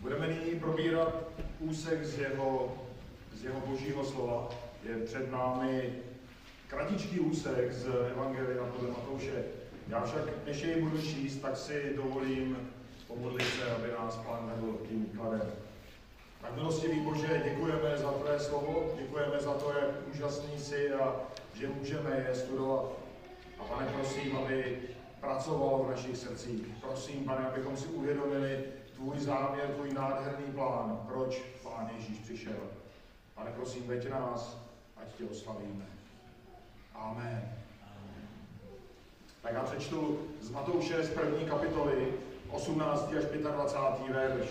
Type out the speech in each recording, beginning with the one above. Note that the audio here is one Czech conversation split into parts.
Budeme nyní probírat úsek z jeho, z jeho božího slova. Je před námi kratičký úsek z Evangelia podle Matouše. Já však, než jej budu číst, tak si dovolím pomodlit se, aby nás Pán vedl tím kladem. Tak milostivý Bože, děkujeme za Tvé slovo, děkujeme za to, jak úžasný jsi a že můžeme je studovat. A pane, prosím, aby pracovalo v našich srdcích. Prosím, pane, abychom si uvědomili tvůj záměr, tvůj nádherný plán, proč Pán Ježíš přišel. Pane, prosím, veď nás, ať tě oslavíme. Amen. Tak já přečtu z Matouše z první kapitoly 18. až 25. verš.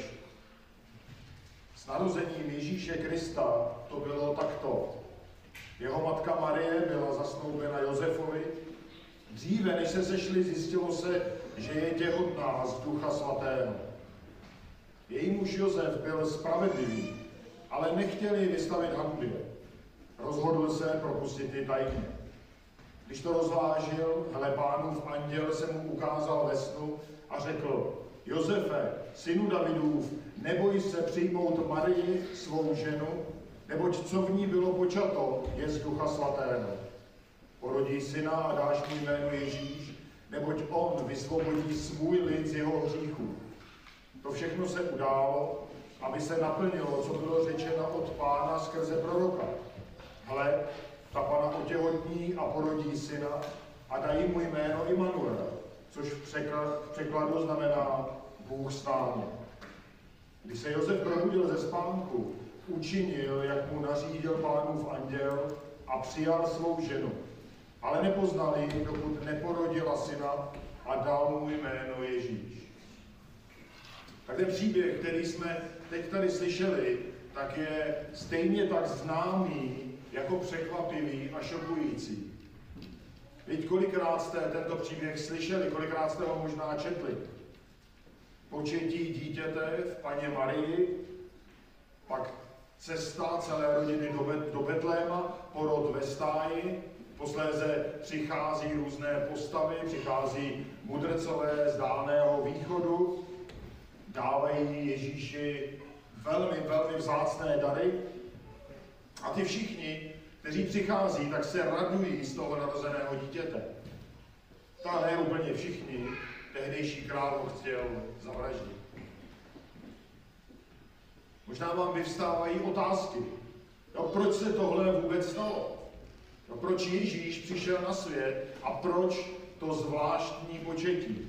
S narozením Ježíše Krista to bylo takto. Jeho matka Marie byla zasnoubena Josefovi. Dříve, než se sešli, zjistilo se, že je těhotná z Ducha Svatého. Její muž Josef byl spravedlivý, ale nechtěli vystavit hambě. Rozhodl se propustit ji tajně. Když to rozvážil, hele pánův anděl se mu ukázal ve snu a řekl, Josefe, synu Davidův, neboj se přijmout Marii, svou ženu, neboť co v ní bylo počato, je z Ducha Svatého. Porodí syna a dáš mu jméno Ježíš, neboť on vysvobodí svůj lid z jeho hříchu. To všechno se událo, aby se naplnilo, co bylo řečeno od pána skrze proroka. Hle, ta pana otěhotní a porodí syna a dají mu jméno Immanuel, což v překladu znamená Bůh s námi. Když se Josef probudil ze spánku, učinil, jak mu nařídil pánův anděl a přijal svou ženu. Ale nepoznal ji, dokud neporodila syna a dal mu jméno Ježíš. Tak ten příběh, který jsme teď tady slyšeli, tak je stejně tak známý jako překvapivý a šokující. Teď kolikrát jste tento příběh slyšeli, kolikrát jste ho možná četli. Početí dítěte v paně Marii, pak cesta celé rodiny do, Bet- do Betléma, porod ve stáji, posléze přichází různé postavy, přichází mudrcové z dálného východu, dávají Ježíši velmi, velmi vzácné dary a ty všichni, kteří přichází, tak se radují z toho narozeného dítěte. Ta ne úplně všichni, tehdejší král ho chtěl zavraždit. Možná vám vyvstávají otázky. No, proč se tohle vůbec stalo? No, proč Ježíš přišel na svět a proč to zvláštní početí?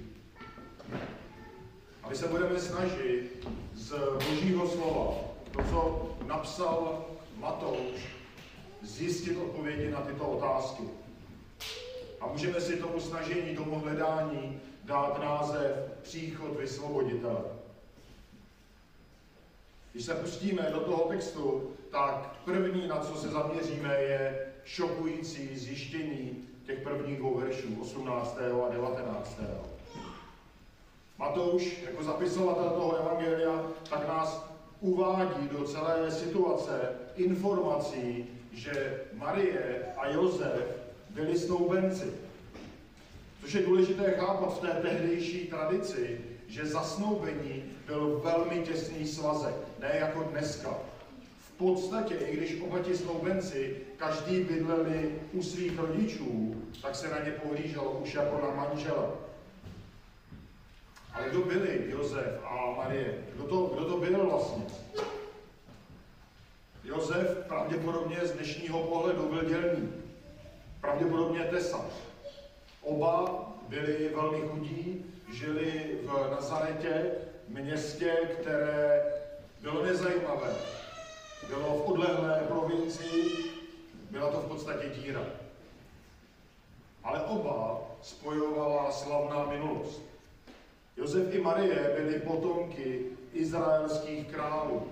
My se budeme snažit z Božího slova, to, co napsal Matouš, zjistit odpovědi na tyto otázky. A můžeme si tomu snažení, tomu hledání dát název Příchod vysvoboditele. Když se pustíme do toho textu, tak první, na co se zaměříme, je šokující zjištění těch prvních dvou veršů, 18. a 19. Matouš, jako zapisovatel toho evangelia, tak nás uvádí do celé situace informací, že Marie a Josef byli snoubenci. Což je důležité chápat v té tehdejší tradici, že zasnoubení byl velmi těsný svazek, ne jako dneska. V podstatě, i když oba ti snoubenci každý bydleli u svých rodičů, tak se na ně pohlíželo už jako na manžele. Ale kdo byli Josef a Marie? Kdo to, kdo to byl vlastně? Josef pravděpodobně z dnešního pohledu byl dělný. Pravděpodobně tesař. Oba byli velmi chudí, žili v Nazaretě, městě, které bylo nezajímavé. Bylo v odlehlé provincii, byla to v podstatě díra. Ale oba spojovala slavná minulost. Josef i Marie byli potomky izraelských králů.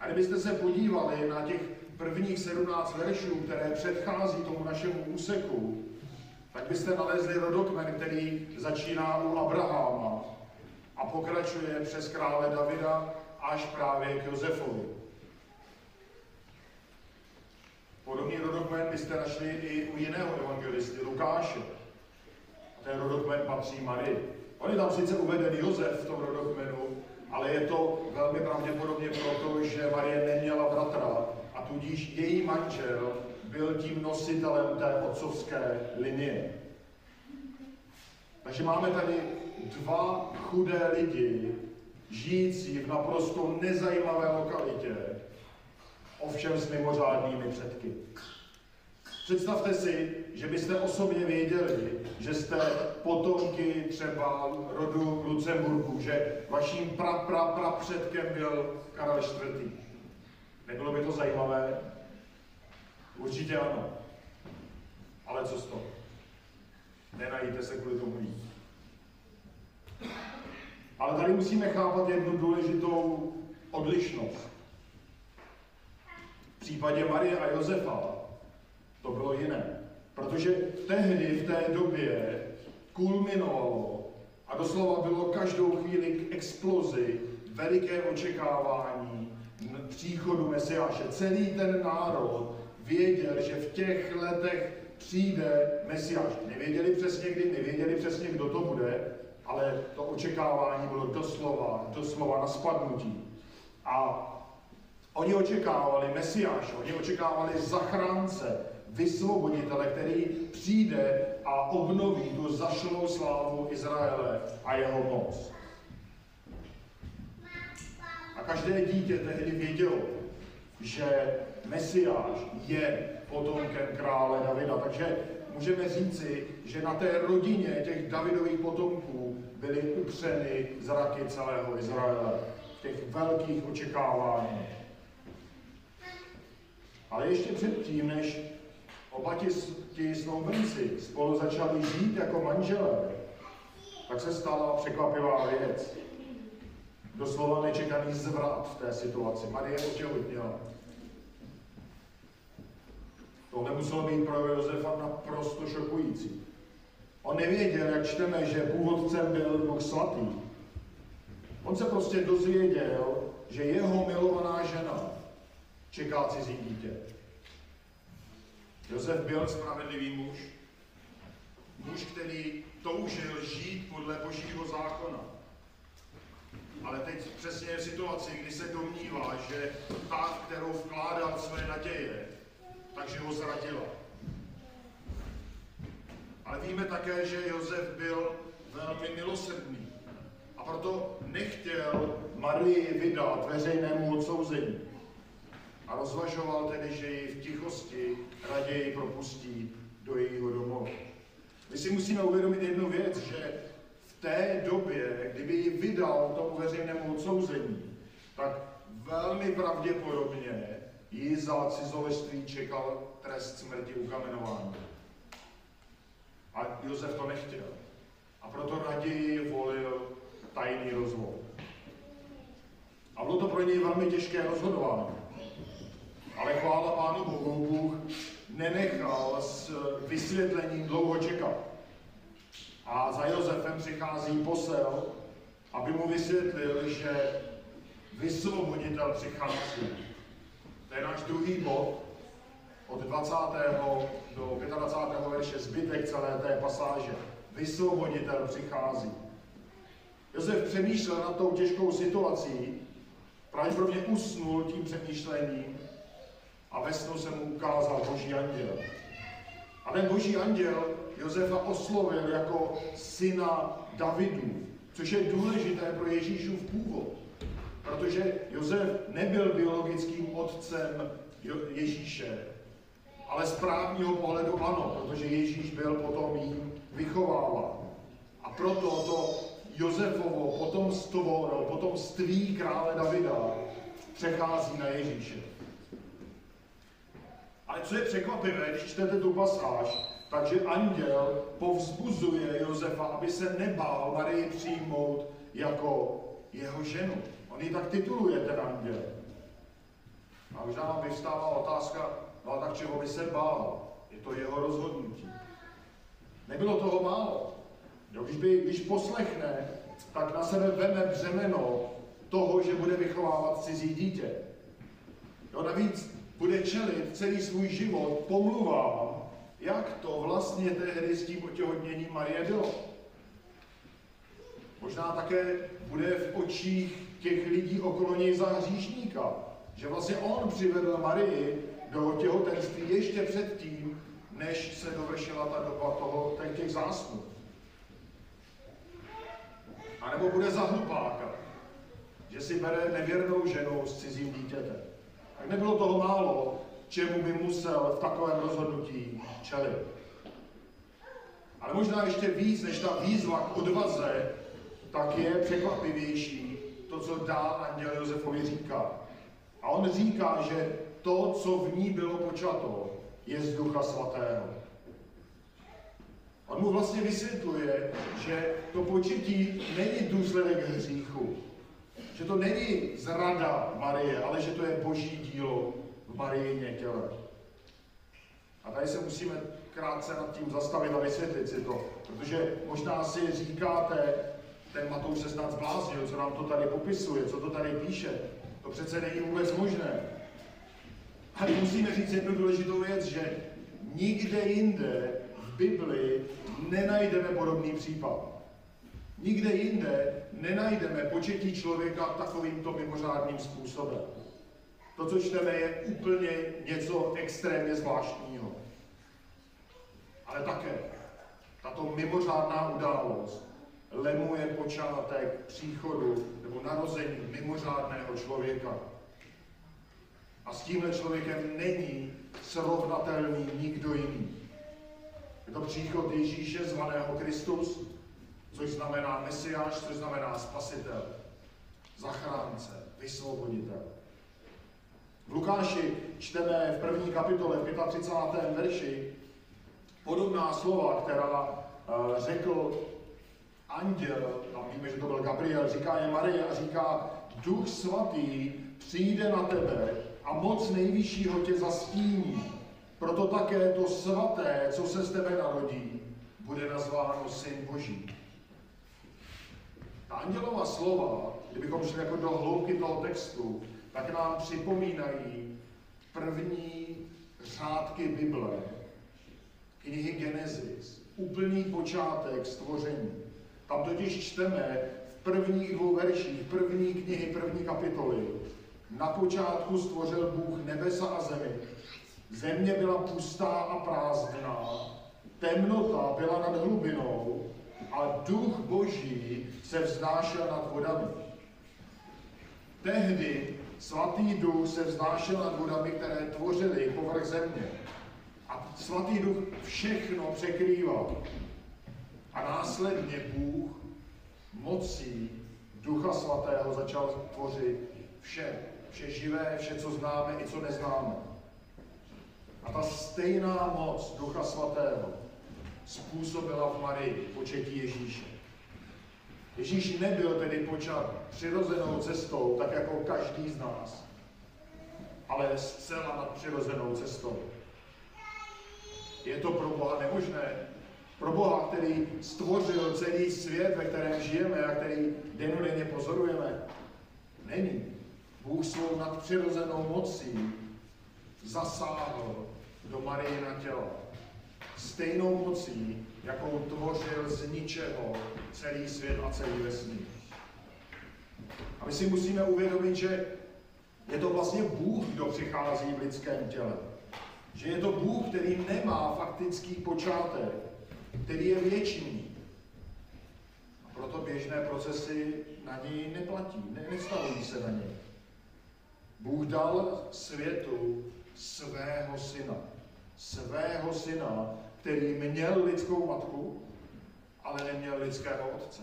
A kdybyste se podívali na těch prvních 17 veršů, které předchází tomu našemu úseku, tak byste nalezli rodokmen, který začíná u Abraháma a pokračuje přes krále Davida až právě k Josefovi. Podobný rodokmen byste našli i u jiného evangelisty, Lukáše. A ten rodokmen patří Marii. On je tam sice uveden Josef v tom rodokmenu, ale je to velmi pravděpodobně proto, že Marie neměla bratra a tudíž její manžel byl tím nositelem té otcovské linie. Takže máme tady dva chudé lidi, žijící v naprosto nezajímavé lokalitě, ovšem s mimořádnými předky. Představte si, že byste osobně věděli, že jste potomky třeba rodu Lucemburku, že vaším pra, pra, pra předkem byl Karel IV. Nebylo by to zajímavé? Určitě ano. Ale co z toho? Nenajíte se kvůli tomu víc. Ale tady musíme chápat jednu důležitou odlišnost. V případě Marie a Josefa to bylo jiné. Protože tehdy, v té době, kulminovalo a doslova bylo každou chvíli k explozi veliké očekávání příchodu Mesiáše. Celý ten národ věděl, že v těch letech přijde Mesiáš. Nevěděli přesně kdy, nevěděli přesně, kdo to bude, ale to očekávání bylo doslova, doslova na spadnutí. A oni očekávali Mesiáš, oni očekávali zachránce, vysvoboditele, který přijde a obnoví tu zašlou slávu Izraele a jeho moc. A každé dítě tehdy vědělo, že Mesiáš je potomkem krále Davida. Takže můžeme říci, že na té rodině těch Davidových potomků byly upřeny zraky celého Izraele v těch velkých očekáváních. Ale ještě předtím, než oba ti, ti snoubenci spolu začali žít jako manželé, tak se stala překvapivá věc. Doslova nečekaný zvrat v té situaci. Marie otěhotněla. Tohle muselo být pro Josefa naprosto šokující. On nevěděl, jak čteme, že původcem byl Bůh svatý. On se prostě dozvěděl, že jeho milovaná žena čeká cizí dítě. Josef byl spravedlivý muž, muž, který toužil žít podle božího zákona. Ale teď přesně je v situaci, kdy se domnívá, že ta, kterou vkládal své naděje, takže ho zradila. Ale víme také, že Josef byl velmi milosrdný a proto nechtěl Marii vydat veřejnému odsouzení. A rozvažoval tedy, že ji v tichosti raději propustí do jejího domova. My si musíme uvědomit jednu věc, že v té době, kdyby ji vydal tomu veřejnému odsouzení, tak velmi pravděpodobně ji za cizoleství čekal trest smrti ukamenování. A Josef to nechtěl. A proto raději volil tajný rozvod. A bylo to pro něj velmi těžké rozhodování. Ale chvála Pánu Bohu, Bůh nenechal s vysvětlením dlouho čekat. A za Josefem přichází posel, aby mu vysvětlil, že vysvoboditel přichází. To je náš druhý bod od 20. do 25. verše, zbytek celé té pasáže. Vysvoboditel přichází. Josef přemýšlel nad tou těžkou situací, pravděpodobně usnul tím přemýšlením a ve snu se mu ukázal boží anděl. A ten boží anděl Josefa oslovil jako syna Davidu, což je důležité pro Ježíšův původ. Protože Josef nebyl biologickým otcem Ježíše, ale z právního pohledu ano, protože Ježíš byl potom jím vychováván. A proto to Josefovo potomstvo, no, potomství krále Davida přechází na Ježíše. Ale co je překvapivé, když čtete tu pasáž, takže anděl povzbuzuje Josefa, aby se nebál Marii přijmout jako jeho ženu. On ji tak tituluje, ten anděl. A možná vám vyvstává otázka, no tak čeho by se bál? Je to jeho rozhodnutí. Nebylo toho málo. Jo, když, by, když poslechne, tak na sebe veme břemeno toho, že bude vychovávat cizí dítě. Jo, navíc bude čelit celý svůj život pomluvám, jak to vlastně tehdy s tím otěhotněním Marie bylo. možná také bude v očích těch lidí okolo něj za hříšníka. Že vlastně on přivedl Marii do těhotenství ještě předtím, než se dovršila ta doba toho, těch zásnů. A nebo bude za hlupáka, že si bere nevěrnou ženu s cizím dítětem. Tak nebylo toho málo, čemu by musel v takovém rozhodnutí čelit. Ale možná ještě víc než ta výzva k odvaze, tak je překvapivější to, co dál anděl Josefovi říká. A on říká, že to, co v ní bylo počato, je z Ducha Svatého. On mu vlastně vysvětluje, že to početí není důsledek hříchu, že to není zrada Marie, ale že to je boží dílo v Marijině těle. A tady se musíme krátce nad tím zastavit a vysvětlit si to, protože možná si říkáte, ten Matouš se snad zbláznil, co nám to tady popisuje, co to tady píše. To přece není vůbec možné. Ale musíme říct jednu důležitou věc, že nikde jinde v Bibli nenajdeme podobný případ. Nikde jinde nenajdeme početí člověka takovýmto mimořádným způsobem. To, co čteme, je úplně něco extrémně zvláštního. Ale také tato mimořádná událost lemuje počátek příchodu nebo narození mimořádného člověka. A s tímhle člověkem není srovnatelný nikdo jiný. Je to příchod Ježíše zvaného Kristus, což znamená Mesiáš, což znamená Spasitel, zachránce, vysvoboditel. V Lukáši čteme v první kapitole, v 35. verši, podobná slova, která uh, řekl anděl, tam víme, že to byl Gabriel, říká je Marie a říká, Duch svatý přijde na tebe a moc nejvyššího tě zastíní. Proto také to svaté, co se z tebe narodí, bude nazváno Syn Boží. Ta andělová slova, kdybychom šli jako do hloubky toho textu, tak nám připomínají první řádky Bible, knihy Genesis, úplný počátek stvoření. Tam totiž čteme v prvních dvou verších první knihy, první kapitoly. Na počátku stvořil Bůh nebesa a zemi. Země byla pustá a prázdná, temnota byla nad hlubinou a duch boží se vznášel nad vodami. Tehdy svatý duch se vznášel nad vodami, které tvořily povrch země. A svatý duch všechno překrýval. A následně Bůh mocí Ducha Svatého začal tvořit vše. Vše živé, vše, co známe i co neznáme. A ta stejná moc Ducha Svatého způsobila v Marii početí Ježíše. Ježíš nebyl tedy počat přirozenou cestou, tak jako každý z nás, ale zcela nad přirozenou cestou. Je to pro Boha nemožné? Pro Boha, který stvořil celý svět, ve kterém žijeme a který denodenně pozorujeme? Není. Bůh svou nadpřirozenou mocí zasáhl do Marijina těla. Stejnou mocí, jakou tvořil z ničeho celý svět a celý vesmír. A my si musíme uvědomit, že je to vlastně Bůh, kdo přichází v lidském těle. Že je to Bůh, který nemá faktický počátek, který je věčný. A proto běžné procesy na něj neplatí, ne, nestavují se na něj. Bůh dal světu svého syna. Svého syna, který měl lidskou matku, ale neměl lidského otce.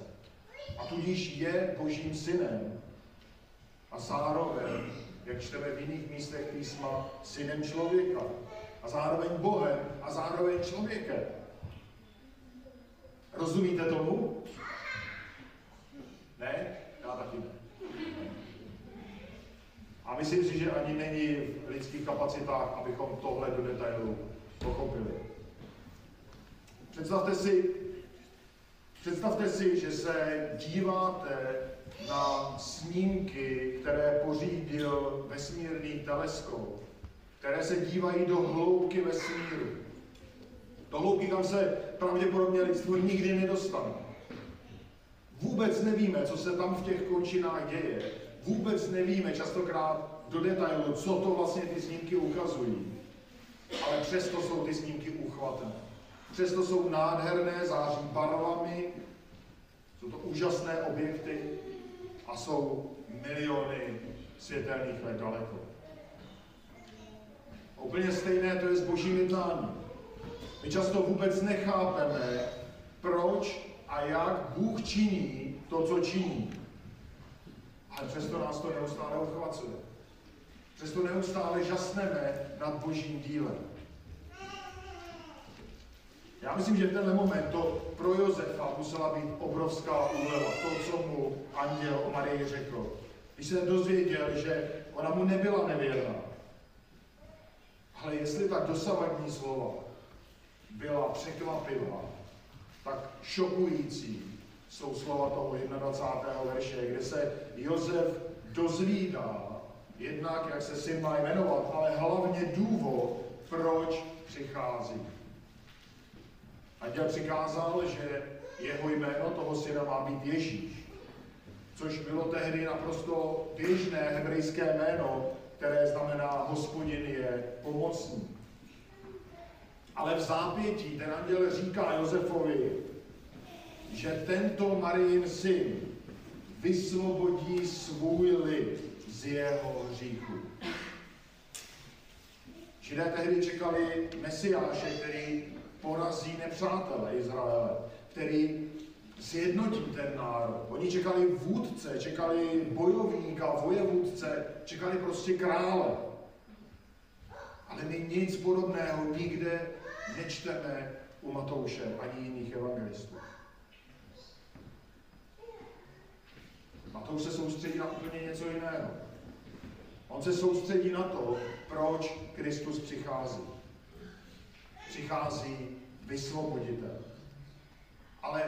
A tudíž je božím synem. A zároveň, jak čteme v jiných místech písma, synem člověka. A zároveň Bohem a zároveň člověkem. Rozumíte tomu? Ne? Já taky ne. A myslím si, že ani není v lidských kapacitách, abychom tohle do detailu pochopili. Představte si, představte si, že se díváte na snímky, které pořídil vesmírný teleskop, které se dívají do hloubky vesmíru. Do hloubky, kam se pravděpodobně lidstvo nikdy nedostane. Vůbec nevíme, co se tam v těch končinách děje. Vůbec nevíme častokrát do detailu, co to vlastně ty snímky ukazují. Ale přesto jsou ty snímky uchvatné. Přesto jsou nádherné, září barvami, jsou to úžasné objekty a jsou miliony světelných let daleko. A úplně stejné to je s božím jednáním. My často vůbec nechápeme, proč a jak Bůh činí to, co činí. Ale přesto nás to neustále uchvacuje. Přesto neustále žasneme nad božím dílem. Myslím, že v tenhle moment to pro Josefa musela být obrovská úleva, to, co mu anděl o Marii řekl. Když se dozvěděl, že ona mu nebyla nevěrná, ale jestli tak dosavadní slova byla překvapivá, tak šokující jsou slova toho 21. verše, kde se Josef dozvídá, jednak jak se syn má jmenovat, ale hlavně důvod, proč přichází. Anděl přikázal, že jeho jméno toho syna má být Ježíš, což bylo tehdy naprosto běžné hebrejské jméno, které znamená hospodin je pomocný. Ale v zápětí ten anděl říká Josefovi, že tento Marijin syn vysvobodí svůj lid z jeho hříchu. Židé tehdy čekali Mesiáše, který porazí nepřátele Izraele, který sjednotí ten národ. Oni čekali vůdce, čekali bojovníka, vojevůdce, čekali prostě krále. Ale my nic podobného nikde nečteme u Matouše ani jiných evangelistů. Matouš se soustředí na úplně něco jiného. On se soustředí na to, proč Kristus přichází. Přichází vysvoboditel. Ale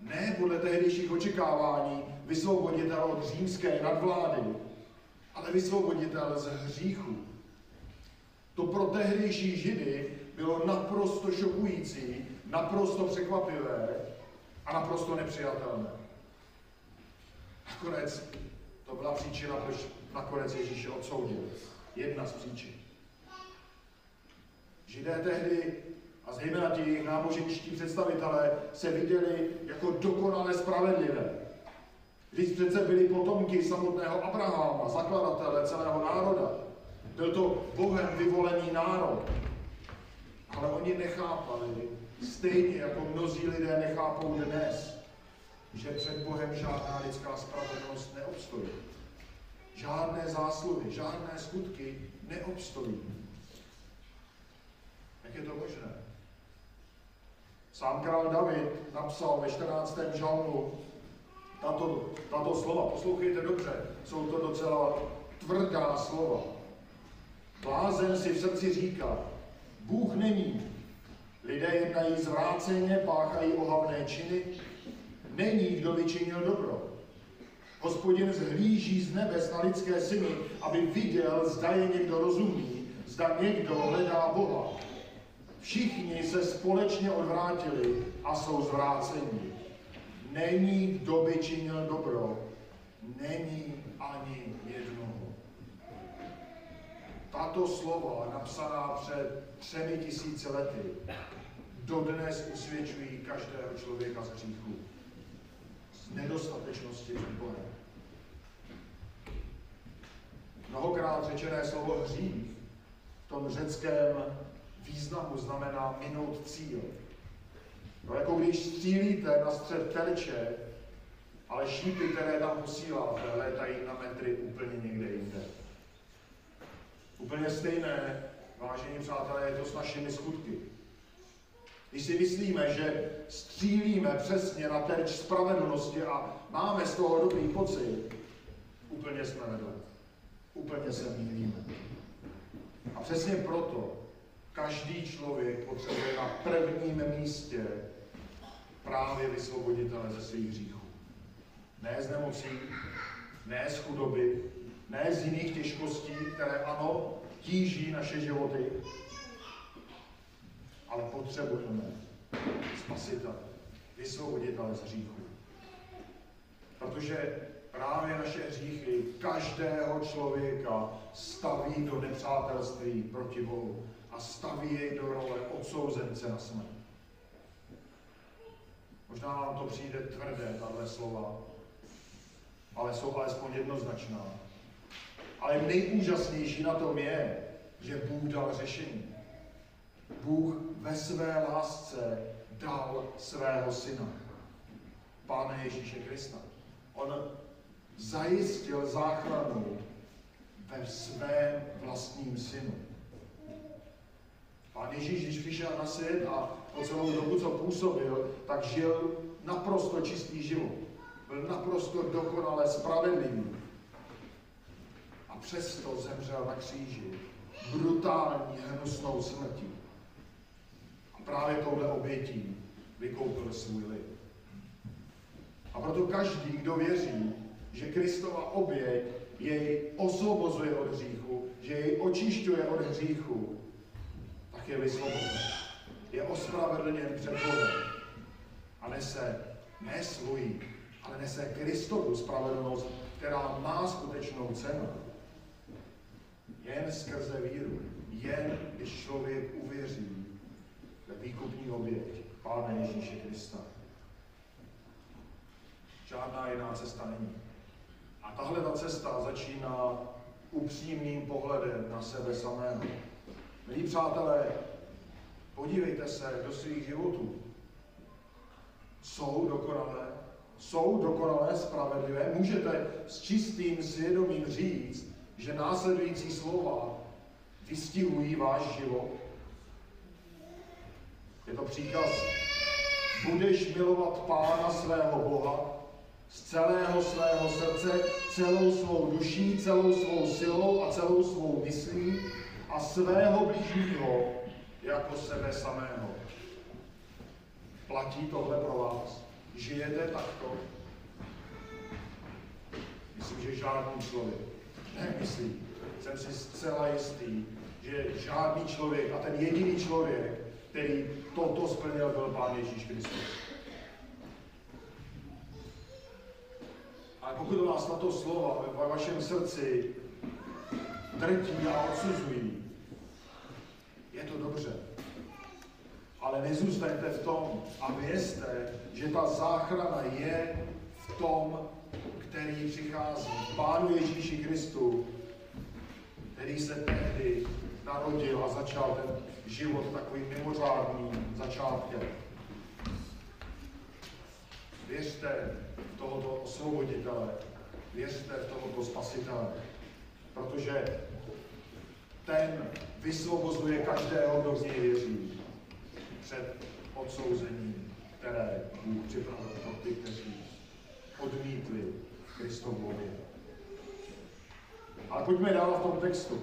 ne podle tehdejších očekávání vysvoboditel od římské nadvlády, ale vysvoboditel z hříchu. To pro tehdejší židy bylo naprosto šokující, naprosto překvapivé a naprosto nepřijatelné. Nakonec to byla příčina, proč nakonec Ježíše odsoudil. Jedna z příčin. Židé tehdy a zejména ti náboženští představitelé se viděli jako dokonale spravedlivé. Když přece byli potomky samotného Abrahama, zakladatele celého národa. Byl to Bohem vyvolený národ. Ale oni nechápali, stejně jako mnozí lidé nechápou dnes, že před Bohem žádná lidská spravedlnost neobstojí. Žádné zásluhy, žádné skutky neobstojí. Je to možné? Sám král David napsal ve 14. žalmu tato, tato slova. Poslouchejte dobře, jsou to docela tvrdá slova. Blázen si v srdci říká, Bůh není. Lidé jednají zvráceně, páchají ohavné činy. Není, kdo vyčinil dobro. Hospodin zhlíží z nebes na lidské syny, aby viděl, zda je někdo rozumný, zda někdo hledá Boha. Všichni se společně odvrátili a jsou zvráceni. Není, kdo by činil dobro, není ani jednoho. Tato slova, napsaná před třemi tisíci lety, dodnes usvědčují každého člověka z hříchu, z nedostatečnosti před Bohem. Mnohokrát řečené slovo hřích v tom řeckém významu znamená minout cíl. No jako když střílíte na střed terče, ale šípy, které tam posíláte, létají na metry úplně někde jinde. Úplně stejné, vážení přátelé, je to s našimi skutky. Když si myslíme, že střílíme přesně na terč spravedlnosti a máme z toho dobrý pocit, úplně jsme vedle. Úplně se mýlíme. A přesně proto Každý člověk potřebuje na prvním místě právě vysvoboditele ze svých hříchů. Ne z nemocí, ne z chudoby, ne z jiných těžkostí, které ano, tíží naše životy, ale potřebujeme spasitele, vysvoboditele z hříchů. Protože právě naše hříchy každého člověka staví do nepřátelství proti Bohu a staví jej do role odsouzence na smrt. Možná vám to přijde tvrdé, tahle slova, ale jsou alespoň jednoznačná. Ale nejúžasnější na tom je, že Bůh dal řešení. Bůh ve své lásce dal svého syna, Pána Ježíše Krista. On zajistil záchranu ve svém vlastním synu. Pán Ježíš, když přišel na svět a po celou dobu, co působil, tak žil naprosto čistý život. Byl naprosto dokonale spravedlivý. A přesto zemřel na kříži brutální, hnusnou smrtí. A právě touhle obětí vykoupil svůj lid. A proto každý, kdo věří, že Kristova oběť jej osvobozuje od hříchu, že jej očišťuje od hříchu, tak je vysvobozen. Je ospravedlněn před Bohem. A nese ne svoji, ale nese Kristovu spravedlnost, která má skutečnou cenu. Jen skrze víru. Jen když člověk uvěří ve výkupní oběť Pána Ježíše Krista. Žádná jiná cesta není. A tahle ta cesta začíná upřímným pohledem na sebe samého. Milí přátelé, podívejte se do svých životů. Jsou dokonalé? Jsou dokonalé, spravedlivé? Můžete s čistým svědomím říct, že následující slova vystihují váš život? Je to příkaz, budeš milovat Pána svého Boha z celého svého srdce, celou svou duší, celou svou silou a celou svou myslí a svého blížního jako sebe samého. Platí tohle pro vás? Žijete takto? Myslím, že žádný člověk. Ne, myslím. Jsem si zcela jistý, že žádný člověk a ten jediný člověk, který toto splnil, byl Pán Ježíš Kristus. Ale pokud vás tato slova ve vašem srdci drtí a odsuzují, je to dobře. Ale nezůstaňte v tom a vězte, že ta záchrana je v tom, který přichází, Pánu Ježíši Kristu, který se tehdy narodil a začal ten život takovým mimořádným začátkem. Věřte v tohoto osvoboditele, věřte v tohoto spasitele, protože ten vysvobozuje každého, kdo v něj věří před odsouzením, které Bůh připravil pro ty, kteří odmítli Kristovu oběť. Ale pojďme dál v tom textu.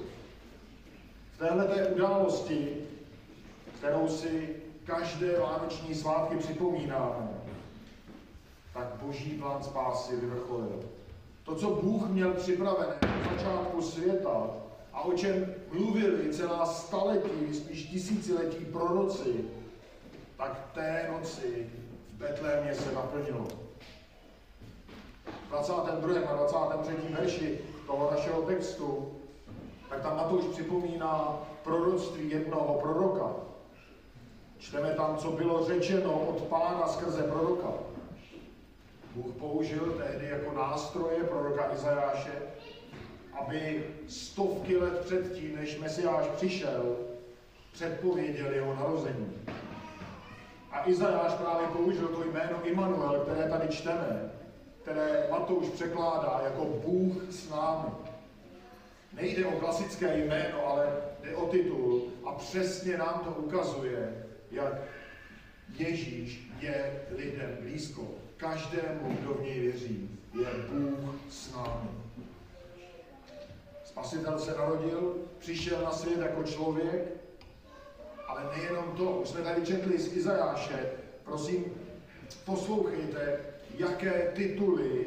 V téhle té události, kterou si každé vánoční svátky připomínáme, tak boží plán spásy vyvrcholil. To, co Bůh měl připravené na začátku světa a o čem mluvili celá staletí, spíš tisíciletí proroci, tak té noci v Betlémě se naplnilo. V 22. a 23. verši toho našeho textu, tak tam Matouš připomíná proroctví jednoho proroka. Čteme tam, co bylo řečeno od pána skrze proroka. Bůh použil tehdy jako nástroje proroka Izajáše, aby stovky let předtím, než Mesiáš přišel, předpověděl jeho narození. A Izajáš právě použil to jméno Immanuel, které tady čteme, které Matouš překládá jako Bůh s námi. Nejde o klasické jméno, ale jde o titul a přesně nám to ukazuje, jak Ježíš je lidem blízko. Každému, kdo v něj věří, je Bůh s námi. Spasitel se narodil, přišel na svět jako člověk, ale nejenom to, už jsme tady četli z Izajáše, prosím, poslouchejte, jaké tituly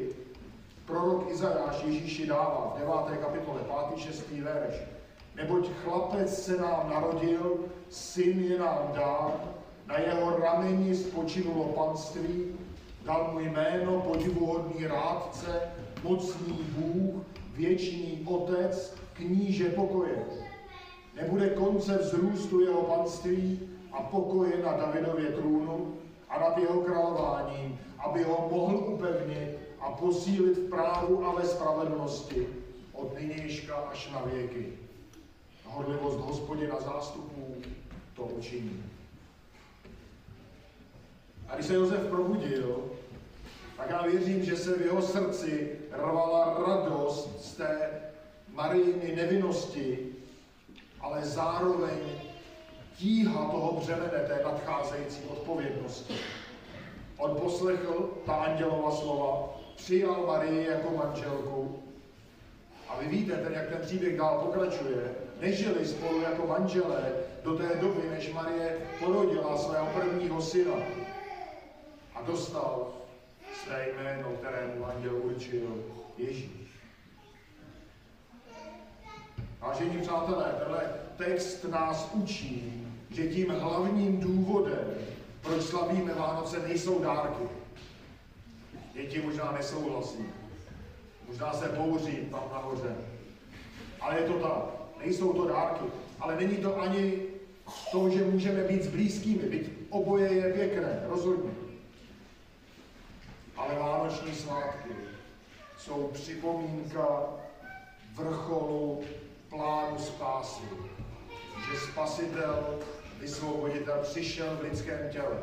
prorok Izajáš Ježíši dává v 9. kapitole, 5. 6. verš. Neboť chlapec se nám narodil, syn je nám dán, na jeho rameni spočinulo panství Dal mu jméno podivuhodný rádce, mocný Bůh, věčný Otec, kníže pokoje. Nebude konce vzrůstu jeho panství a pokoje na Davidově trůnu a nad jeho králováním, aby ho mohl upevnit a posílit v právu a ve spravedlnosti od nynějška až na věky. Horlivost hospodina zástupů to učiní. Když se Josef probudil, tak já věřím, že se v jeho srdci rvala radost z té Marijiny nevinnosti, ale zároveň tíha toho břemene té nadcházející odpovědnosti. On poslechl ta andělova slova, přijal Marii jako manželku a vy víte, ten, jak ten příběh dál pokračuje, nežili spolu jako manželé do té doby, než Marie porodila svého prvního syna dostal své jméno, kterému anděl určil Ježíš. Vážení přátelé, tenhle text nás učí, že tím hlavním důvodem, proč slavíme Vánoce, nejsou dárky. Děti možná nesouhlasí. Možná se bouří tam nahoře. Ale je to tak. Nejsou to dárky. Ale není to ani to, že můžeme být s blízkými. Byť oboje je pěkné, rozhodně. Ale Vánoční svátky jsou připomínka vrcholu plánu spásy. Že spasitel, vysvoboditel přišel v lidském těle.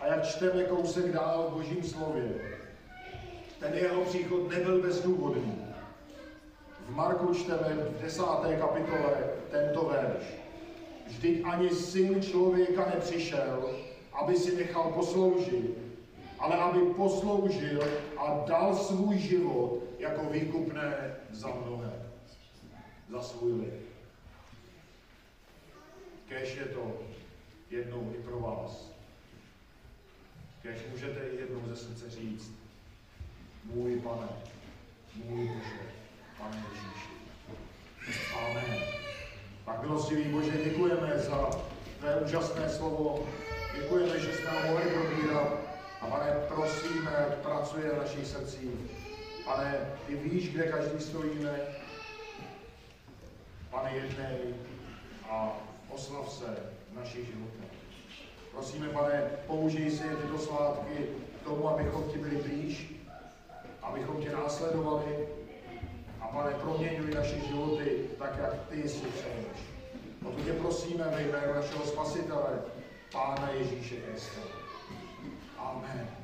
A jak čteme kousek dál v božím slově, ten jeho příchod nebyl bezdůvodný. V Marku čteme v desáté kapitole tento verš. Vždyť ani syn člověka nepřišel, aby si nechal posloužit, ale aby posloužil a dal svůj život jako výkupné za mnohé, za svůj lid. Kéž je to jednou i pro vás. Kéž můžete i jednou ze srdce říct, můj pane, můj Bože, pane Ježíši. Amen. Tak milostivý Bože, děkujeme za tvé úžasné slovo. Děkujeme, že jsme ho mohli probírat. A pane, prosíme, pracuje v našich srdcích. Pane, ty víš, kde každý stojíme. Pane, jednej a oslav se v našich životech. Prosíme, pane, použij si tyto svátky k tomu, abychom ti byli blíž, abychom tě následovali a pane, proměňuj naše životy tak, jak ty si přeješ. O to tě prosíme ve jménu našeho Spasitele, Pána Ježíše Krista. Amen.